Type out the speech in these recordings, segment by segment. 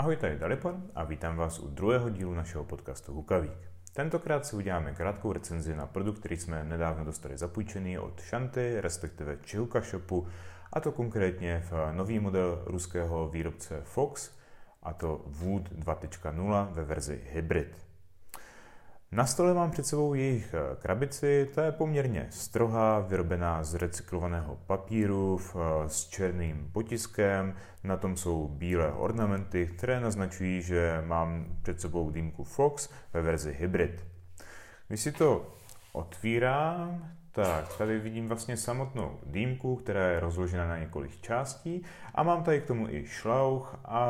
Ahoj, tady Dalipor a vítám vás u druhého dílu našeho podcastu Hukavík. Tentokrát si uděláme krátkou recenzi na produkt, který jsme nedávno dostali zapůjčený od Shanty, respektive Chihuka Shopu, a to konkrétně v nový model ruského výrobce Fox, a to Wood 2.0 ve verzi Hybrid. Na stole mám před sebou jejich eh, krabici, ta je poměrně strohá, vyrobená z recyklovaného papíru eh, s černým potiskem, na tom jsou bílé ornamenty, které naznačují, že mám před sebou dýmku Fox ve verzi Hybrid. Když si to otvírám, tak tady vidím vlastně samotnou dýmku, která je rozložena na několik částí a mám tady k tomu i šlauch a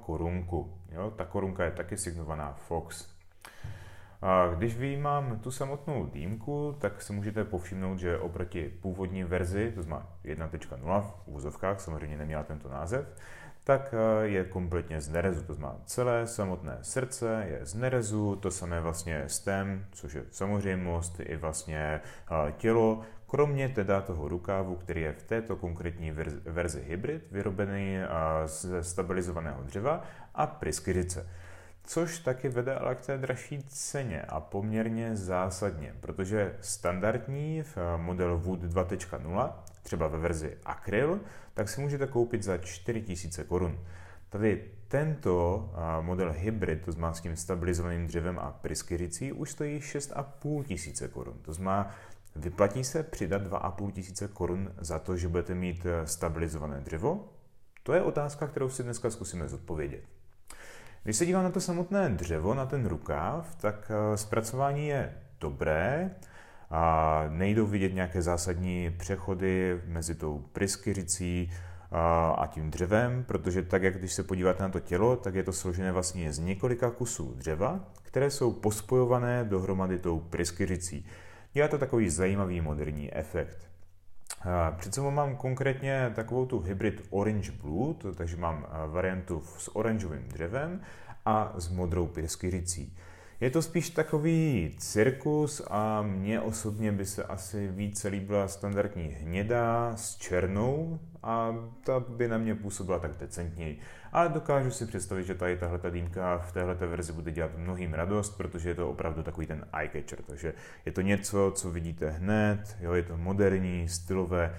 korunku. Jo, ta korunka je taky signovaná Fox. A když vyjímám tu samotnou dýmku, tak si můžete povšimnout, že oproti původní verzi, to znamená 1.0 v úzovkách, samozřejmě neměla tento název, tak eh, je kompletně z nerezu. To znamená celé samotné srdce je z nerezu, to samé vlastně stem, což je samozřejmost, i vlastně eh, tělo, kromě teda toho rukávu, který je v této konkrétní verzi hybrid, vyrobený eh, ze stabilizovaného dřeva a pryskyřice což taky vede ale k té dražší ceně a poměrně zásadně, protože standardní v modelu Wood 2.0, třeba ve verzi Acryl, tak si můžete koupit za 4000 korun. Tady tento model hybrid, to znamená s tím stabilizovaným dřevem a pryskyřicí, už stojí 6,5 tisíce korun. To znamená, vyplatí se přidat 2,5 tisíce korun za to, že budete mít e, stabilizované dřevo? To je otázka, kterou si dneska zkusíme zodpovědět. Když se dívám na to samotné dřevo, na ten rukáv, tak eh, zpracování je dobré a nejdou vidět nějaké zásadní přechody mezi tou pryskyřicí eh, a tím dřevem, protože tak, jak když se podíváte na to tělo, tak je to složené vlastně z několika kusů dřeva, které jsou pospojované dohromady tou pryskyřicí. Dělá to takový zajímavý moderní efekt. Před sebou mám konkrétně takovou tu hybrid Orange Blue, to, takže mám variantu s oranžovým dřevem a s modrou pirskyřicí. Je to spíš takový cirkus a mně osobně by se asi více líbila standardní hnědá s černou a ta by na mě působila tak decentněji. Ale dokážu si představit, že tady tahle ta dýmka v téhle verzi bude dělat mnohým radost, protože je to opravdu takový ten eye catcher. Takže je to něco, co vidíte hned, jo, je to moderní, stylové.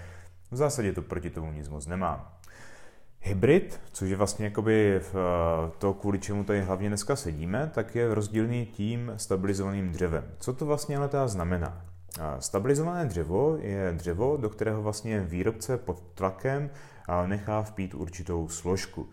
V zásadě to proti tomu nic moc nemá. Hybrid, což je vlastně jakoby eh, to, kvůli čemu tady hlavně dneska sedíme, tak je rozdílný tím stabilizovaným dřevem. Co to vlastně ale teda znamená? Stabilizované dřevo je dřevo, do kterého vlastně výrobce pod tlakem nechá vpít určitou složku.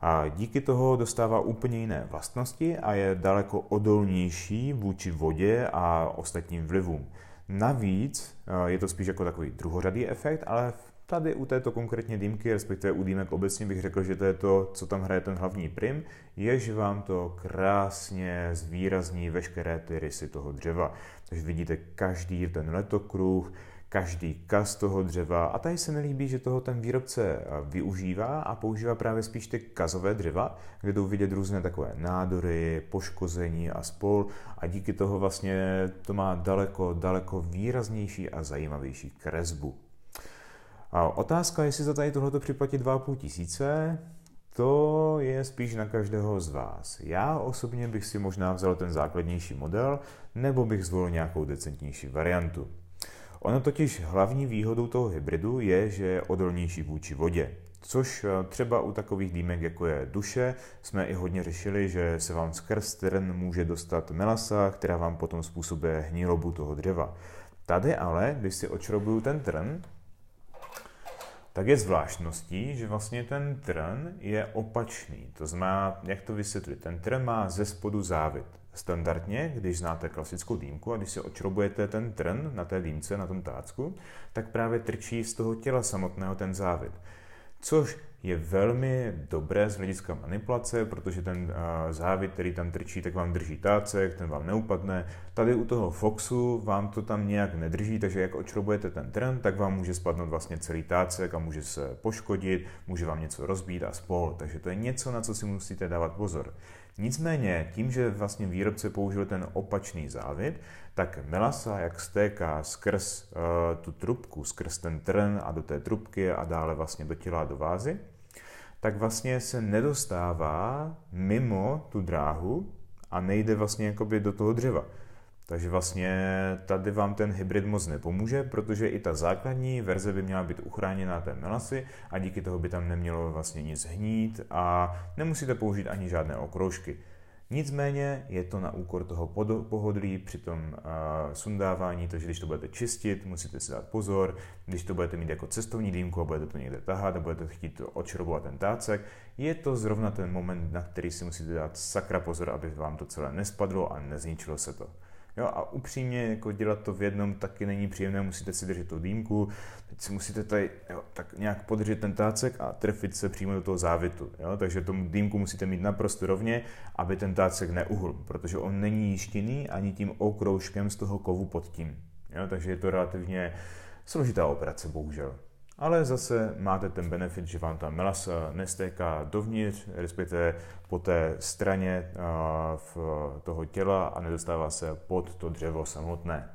A díky toho dostává úplně jiné vlastnosti a je daleko odolnější vůči vodě a ostatním vlivům. Navíc je to spíš jako takový druhořadý efekt, ale Tady u této konkrétně dýmky, respektive u dýmek obecně bych řekl, že to je to, co tam hraje ten hlavní prim, je, že vám to krásně zvýrazní veškeré ty rysy toho dřeva. Takže vidíte každý ten letokruh, každý kas toho dřeva a tady se nelíbí, že toho ten výrobce využívá a používá právě spíš ty kazové dřeva, kde jdou vidět různé takové nádory, poškození a spol a díky toho vlastně to má daleko, daleko výraznější a zajímavější kresbu. A otázka, jestli za tady tohleto připlatit 2,5 tisíce, to je spíš na každého z vás. Já osobně bych si možná vzal ten základnější model, nebo bych zvolil nějakou decentnější variantu. Ono totiž hlavní výhodou toho hybridu je, že je odolnější vůči vodě. Což eh, třeba u takových dýmek, jako je duše, jsme i hodně řešili, že se vám skrz trn může dostat melasa, která vám potom způsobuje hnilobu toho dřeva. Tady ale, když si očrobuju ten trn, tak je zvláštností, že vlastně ten trn je opačný. To znamená, jak to vysvětlit, ten trn má ze spodu závit. Standardně, když znáte klasickou dýmku a když si očrobujete ten trn na té dýmce, na tom tácku, tak právě trčí z toho těla samotného ten závit. Což je velmi dobré z hlediska manipulace, protože ten závit, který tam trčí, tak vám drží tácek, ten vám neupadne. Tady u toho Foxu vám to tam nějak nedrží, takže jak očrobujete ten trend, tak vám může spadnout vlastně celý tácek a může se poškodit, může vám něco rozbít a spol. Takže to je něco, na co si musíte dávat pozor. Nicméně tím, že vlastně výrobce použil ten opačný závit, tak melasa, jak stéká skrz uh, tu trubku, skrz ten trn a do té trubky a dále vlastně do těla do vázy, tak vlastně se nedostává mimo tu dráhu a nejde vlastně jakoby do toho dřeva. Takže vlastně tady vám ten hybrid moc nepomůže, protože i ta základní verze by měla být uchráněná té melasy a díky toho by tam nemělo vlastně nic hnít a nemusíte použít ani žádné okroužky. Nicméně je to na úkor toho pohodlí při tom uh, sundávání, takže když to budete čistit, musíte si dát pozor. Když to budete mít jako cestovní dýmku a budete to někde tahat a budete chtít odšrobovat ten tácek, je to zrovna ten moment, na který si musíte dát sakra pozor, aby vám to celé nespadlo a nezničilo se to. Jo, a upřímně jako dělat to v jednom taky není příjemné, musíte si držet tu dýmku, teď si musíte tady jo, tak nějak podržet ten tácek a trefit se přímo do toho závitu. Jo? Takže tomu dýmku musíte mít naprosto rovně, aby ten tácek neuhl, protože on není jištěný ani tím okroužkem z toho kovu pod tím. Jo? Takže je to relativně složitá operace, bohužel ale zase máte ten benefit, že vám ta melasa nestéká dovnitř, respektive po té straně v toho těla a nedostává se pod to dřevo samotné.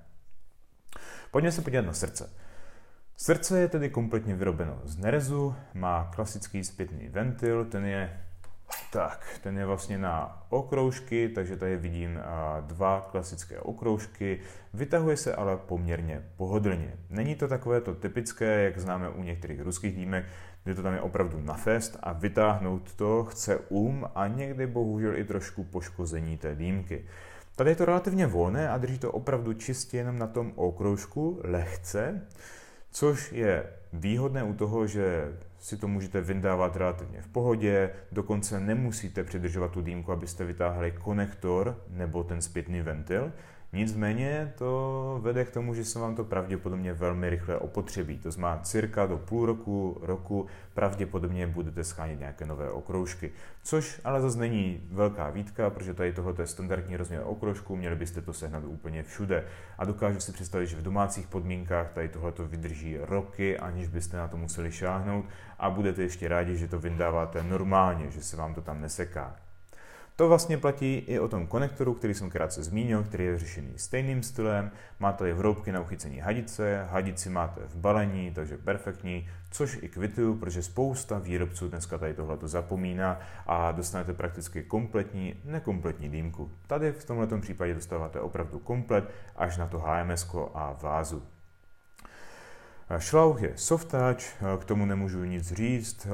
Pojďme se podívat na srdce. Srdce je tedy kompletně vyrobeno z nerezu, má klasický zpětný ventil, ten je tak, ten je vlastně na okroužky, takže tady vidím dva klasické okroužky. Vytahuje se ale poměrně pohodlně. Není to takové to typické, jak známe u některých ruských dýmek, kde to tam je opravdu na fest a vytáhnout to chce um a někdy bohužel i trošku poškození té dýmky. Tady je to relativně volné a drží to opravdu čistě jenom na tom okroužku, lehce, což je výhodné u toho, že si to můžete vyndávat relativně v pohodě, dokonce nemusíte přidržovat tu dýmku, abyste vytáhli konektor nebo ten zpětný ventil, Nicméně to vede k tomu, že se vám to pravděpodobně velmi rychle opotřebí. To znamená, cirka do půl roku, roku pravděpodobně budete schánět nějaké nové okroužky. Což ale zase není velká výtka, protože tady tohle je standardní rozměr okroužku, měli byste to sehnat úplně všude. A dokážu si představit, že v domácích podmínkách tady tohle to vydrží roky, aniž byste na to museli šáhnout a budete ještě rádi, že to vyndáváte normálně, že se vám to tam neseká. To vlastně platí i o tom konektoru, který jsem krátce zmínil, který je řešený stejným stylem. Máte tady vroubky na uchycení hadice, hadici máte v balení, takže perfektní, což i kvituju, protože spousta výrobců dneska tady tohle zapomíná a dostanete prakticky kompletní, nekompletní dýmku. Tady v tomto případě dostáváte opravdu komplet až na to HMS a vázu. Šlauch je soft touch, k tomu nemůžu nic říct.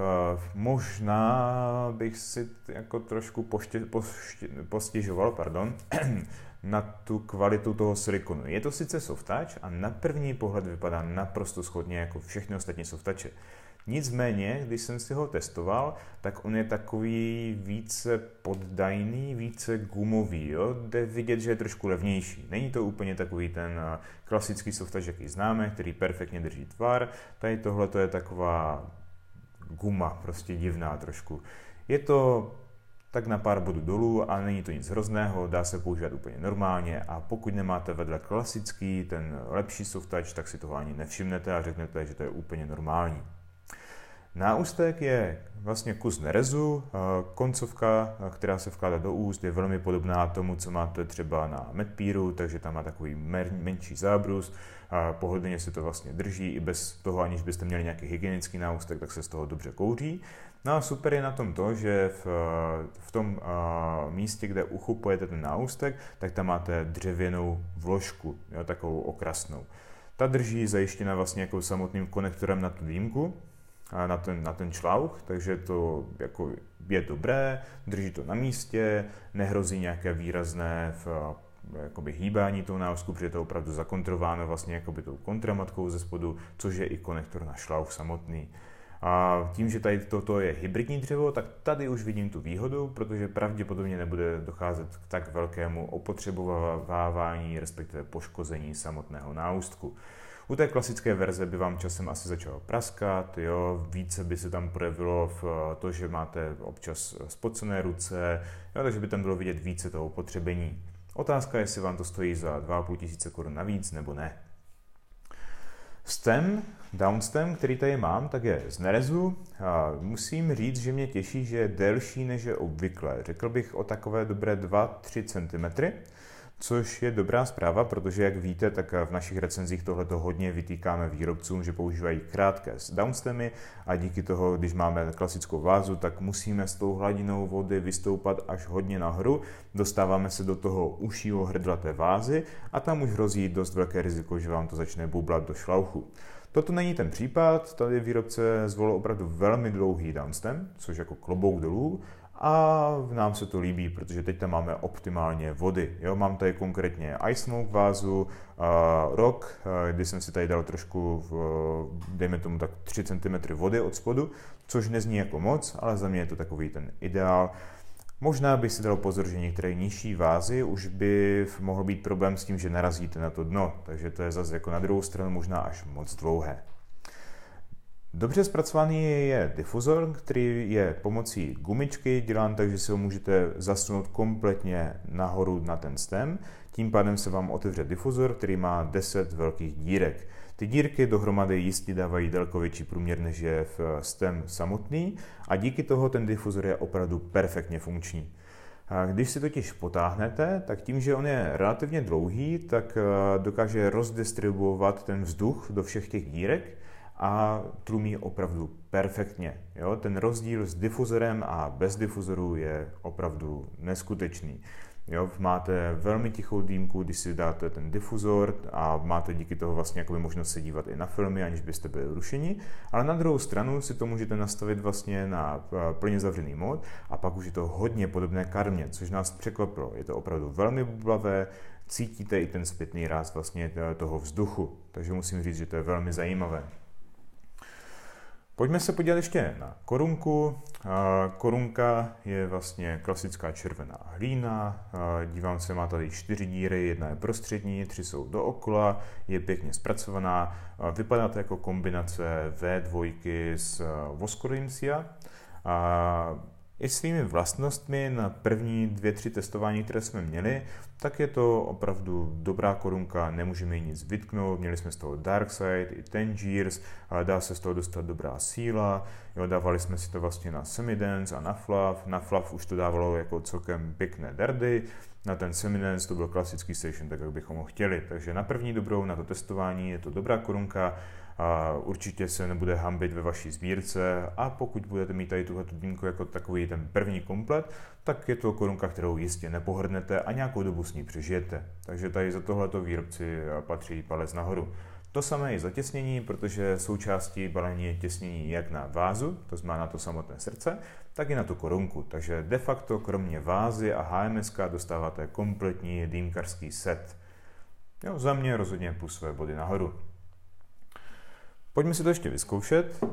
Možná bych si jako trošku poště, poště, postěžoval pardon, na tu kvalitu toho silikonu. Je to sice soft touch a na první pohled vypadá naprosto schodně jako všechny ostatní soft touche. Nicméně, když jsem si ho testoval, tak on je takový více poddajný, více gumový, jo? jde vidět, že je trošku levnější. Není to úplně takový ten eh, klasický softaž, jaký známe, který perfektně drží tvar. Tady tohle je taková guma, prostě divná trošku. Je to tak na pár bodů dolů a není to nic hrozného, dá se používat úplně normálně a pokud nemáte vedle klasický, ten lepší softač, tak si toho ani nevšimnete a řeknete, že to je úplně normální. Náustek je vlastně kus nerezu, koncovka, která se vkládá do úst, je velmi podobná tomu, co máte třeba na medpíru, takže tam má takový menší zábrus, pohodlně se to vlastně drží, i bez toho, aniž byste měli nějaký hygienický náustek, tak se z toho dobře kouří. No a super je na tom to, že v, v tom místě, kde uchupujete ten náustek, tak tam máte dřevěnou vložku, jo, takovou okrasnou. Ta drží zajištěna vlastně jako samotným konektorem na tu dýmku, na ten, na ten šlauch, takže to jako je dobré, drží to na místě, nehrozí nějaké výrazné v, jakoby hýbání toho náusku, protože je to opravdu zakontrováno vlastně jakoby tou kontramatkou ze spodu, což je i konektor na šlauch samotný. A tím, že tady toto je hybridní dřevo, tak tady už vidím tu výhodu, protože pravděpodobně nebude docházet k tak velkému opotřebovávání, respektive poškození samotného náustku. U té klasické verze by vám časem asi začalo praskat, jo, více by se tam projevilo v to, že máte občas spocené ruce, jo, takže by tam bylo vidět více toho potřebení. Otázka je, jestli vám to stojí za 2,5 tisíce korun navíc nebo ne. Stem, downstem, který tady mám, tak je z nerezu. A musím říct, že mě těší, že je delší než je obvykle. Řekl bych o takové dobré 2-3 cm. Což je dobrá zpráva, protože jak víte, tak v našich recenzích tohleto hodně vytýkáme výrobcům, že používají krátké downstemy a díky toho, když máme klasickou vázu, tak musíme s tou hladinou vody vystoupat až hodně nahoru, dostáváme se do toho užšího hrdla té vázy a tam už hrozí dost velké riziko, že vám to začne bublat do šlauchu. Toto není ten případ, tady výrobce zvolil opravdu velmi dlouhý downstem, což jako klobouk dolů, a nám se to líbí, protože teď tam máme optimálně vody. Jo, mám tady konkrétně ice smoke vázu, uh, rock, uh, kdy jsem si tady dal trošku, v, dejme tomu tak 3 cm vody od spodu, což nezní jako moc, ale za mě je to takový ten ideál. Možná by si dal pozor, že některé nižší vázy už by mohl být problém s tím, že narazíte na to dno, takže to je zase jako na druhou stranu možná až moc dlouhé. Dobře zpracovaný je difuzor, který je pomocí gumičky dělán tak, že si ho můžete zasunout kompletně nahoru na ten stem. Tím pádem se vám otevře difuzor, který má 10 velkých dírek. Ty dírky dohromady jistě dávají daleko větší průměr, než je v stem samotný a díky toho ten difuzor je opravdu perfektně funkční. Když si totiž potáhnete, tak tím, že on je relativně dlouhý, tak eh, dokáže rozdistribuovat ten vzduch do všech těch dírek a tlumí opravdu perfektně. Jo? Ten rozdíl s difuzorem a bez difuzoru je opravdu neskutečný. Jo, máte velmi tichou dýmku, když si dáte ten difuzor a máte díky toho vlastně jakoby možnost se dívat i na filmy, aniž byste byli rušeni. Ale na druhou stranu si to můžete nastavit vlastně na eh, plně zavřený mod a pak už je to hodně podobné karmě, což nás překvapilo. Je to opravdu velmi bublavé, cítíte i ten zpětný ráz vlastně eh, toho vzduchu, takže musím říct, že to je velmi zajímavé. Pojďme se podívat ještě na korunku. Korunka je vlastně klasická červená hlína. Dívám se, má tady čtyři díry, jedna je prostřední, tři jsou dookola, je pěkně zpracovaná. Vypadá to jako kombinace V2 s Voscorim Sia. I svými vlastnostmi na první dvě, tři testování, které jsme měli, tak je to opravdu dobrá korunka, nemůžeme jí nic vytknout, měli jsme z toho Darkside i Tangiers, dá se z toho dostat dobrá síla, jo, dávali jsme si to vlastně na Semidance a na Flav, na Flav už to dávalo jako celkem pěkné dardy, na ten Semidance to byl klasický station, tak jak bychom ho chtěli, takže na první dobrou, na to testování je to dobrá korunka, a určitě se nebude hambit ve vaší sbírce a pokud budete mít tady tuhle dýmku jako takový ten první komplet, tak je to korunka, kterou jistě nepohrdnete a nějakou dobu s ní přežijete. Takže tady za tohleto výrobci patří palec nahoru. To samé je zatěsnění, protože součástí balení je těsnění jak na vázu, to znamená na to samotné srdce, tak i na tu korunku. Takže de facto kromě vázy a HMS dostáváte kompletní dýmkarský set. Jo, za mě rozhodně plus své body nahoru. Pojďme si to ještě vyzkoušet.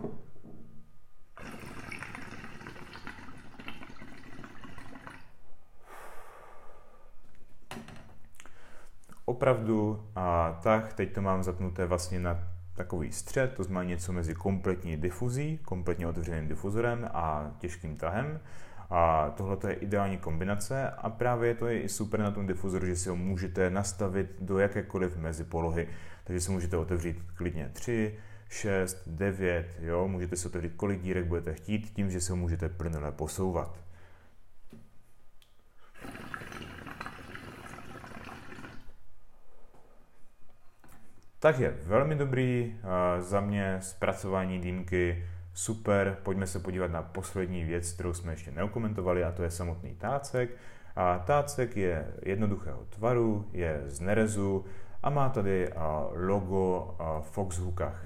Opravdu a tak, teď to mám zapnuté vlastně na takový střed, to znamená něco mezi kompletní difuzí, kompletně otevřeným difuzorem a těžkým tahem. A tohle je ideální kombinace a právě to je i super na tom difuzoru, že si ho můžete nastavit do jakékoliv mezipolohy. Takže si můžete otevřít klidně 3, 6, 9, jo, můžete si otevřít kolik dírek budete chtít, tím, že se můžete plynule posouvat. Takže velmi dobrý za mě zpracování dýmky, super. Pojďme se podívat na poslední věc, kterou jsme ještě neukomentovali, a to je samotný tácek. A tácek je jednoduchého tvaru, je z nerezu a má tady logo Foxhookach.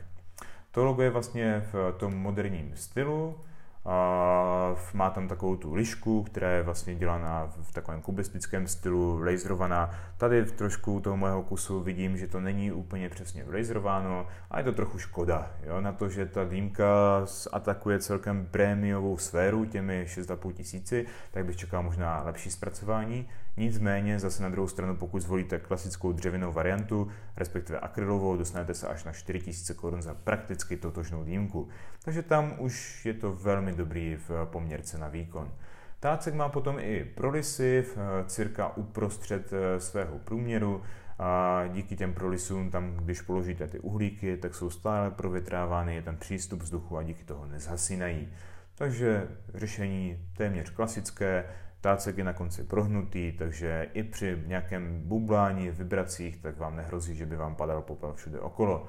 To logo je vlastně v tom moderním stylu, a má tam takovou tu lišku, která je vlastně dělaná v takovém kubistickém stylu, laserovaná. Tady v trošku toho mého kusu vidím, že to není úplně přesně laserováno a je to trochu škoda. Jo? Na to, že ta dýmka atakuje celkem prémiovou sféru těmi 6,5 tisíci, tak bych čekal možná lepší zpracování. Nicméně zase na druhou stranu, pokud zvolíte klasickou dřevěnou variantu, respektive akrylovou, dostanete se až na 4000 korun za prakticky totožnou dýmku. Takže tam už je to velmi dobrý v poměrce na výkon. Tácek má potom i prolisy v cirka uprostřed eh, svého průměru a díky těm prolisům tam, když položíte ty uhlíky, tak jsou stále provětrávány, je tam přístup vzduchu a díky toho nezhasínají. Takže řešení téměř klasické, tácek je na konci prohnutý, takže i při nějakém bublání vibracích, tak vám nehrozí, že by vám padal popel všude okolo.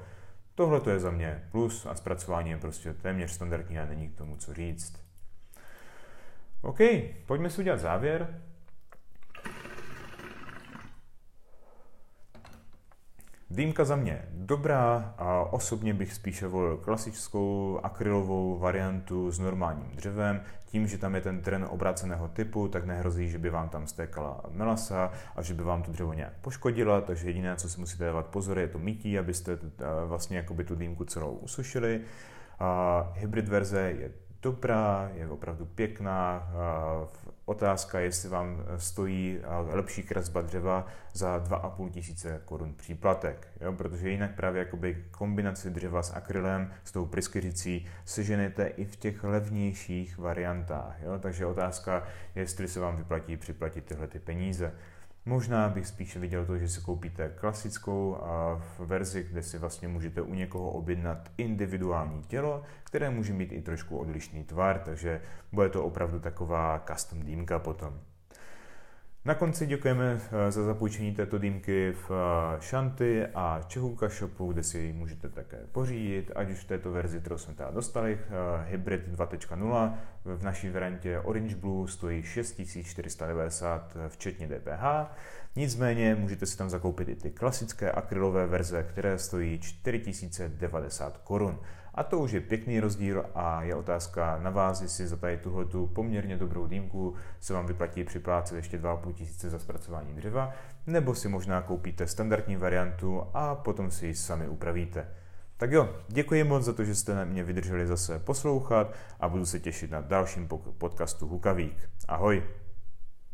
Tohle to je za mě plus a zpracování je prostě téměř standardní a není k tomu co říct. OK, pojďme si udělat závěr. Dýmka za mě dobrá a osobně bych spíše volil klasickou akrylovou variantu s normálním dřevem. Tím, že tam je ten tren obráceného typu, tak nehrozí, že by vám tam stékala melasa a že by vám to dřevo nějak poškodila, takže jediné, co si musíte dávat pozor, je to mytí, abyste vlastně jakoby tu dýmku celou usušili. A hybrid verze je dobrá, je opravdu pěkná. Otázka, jestli vám stojí lepší kresba dřeva za 2,5 tisíce korun příplatek, jo? protože jinak právě jakoby kombinaci dřeva s akrylem, s tou pryskyřicí, seženete i v těch levnějších variantách. Jo? Takže otázka, jestli se vám vyplatí připlatit tyhle ty peníze. Možná bych spíše viděl to, že si koupíte klasickou verzi, kde si vlastně můžete u někoho objednat individuální tělo, které může mít i trošku odlišný tvar, takže bude to opravdu taková custom dýmka potom. Na konci děkujeme eh, za zapůjčení této dýmky v Shanty a Čehůka shopu, kde si ji můžete také pořídit, ať už v této verzi, kterou jsme teda dostali, eh, Hybrid 2.0, v naší variantě Orange Blue stojí 6490 eh, včetně DPH, nicméně můžete si tam zakoupit i ty klasické akrylové verze, které stojí 4090 korun. A to už je pěkný rozdíl a je otázka na vás, jestli za tady tuhle tu poměrně dobrou dýmku se vám vyplatí připlácet ještě 2,5 tisíce za zpracování dřeva, nebo si možná koupíte standardní variantu a potom si ji sami upravíte. Tak jo, děkuji moc za to, že jste mě vydrželi zase poslouchat a budu se těšit na dalším podcastu Hukavík. Ahoj!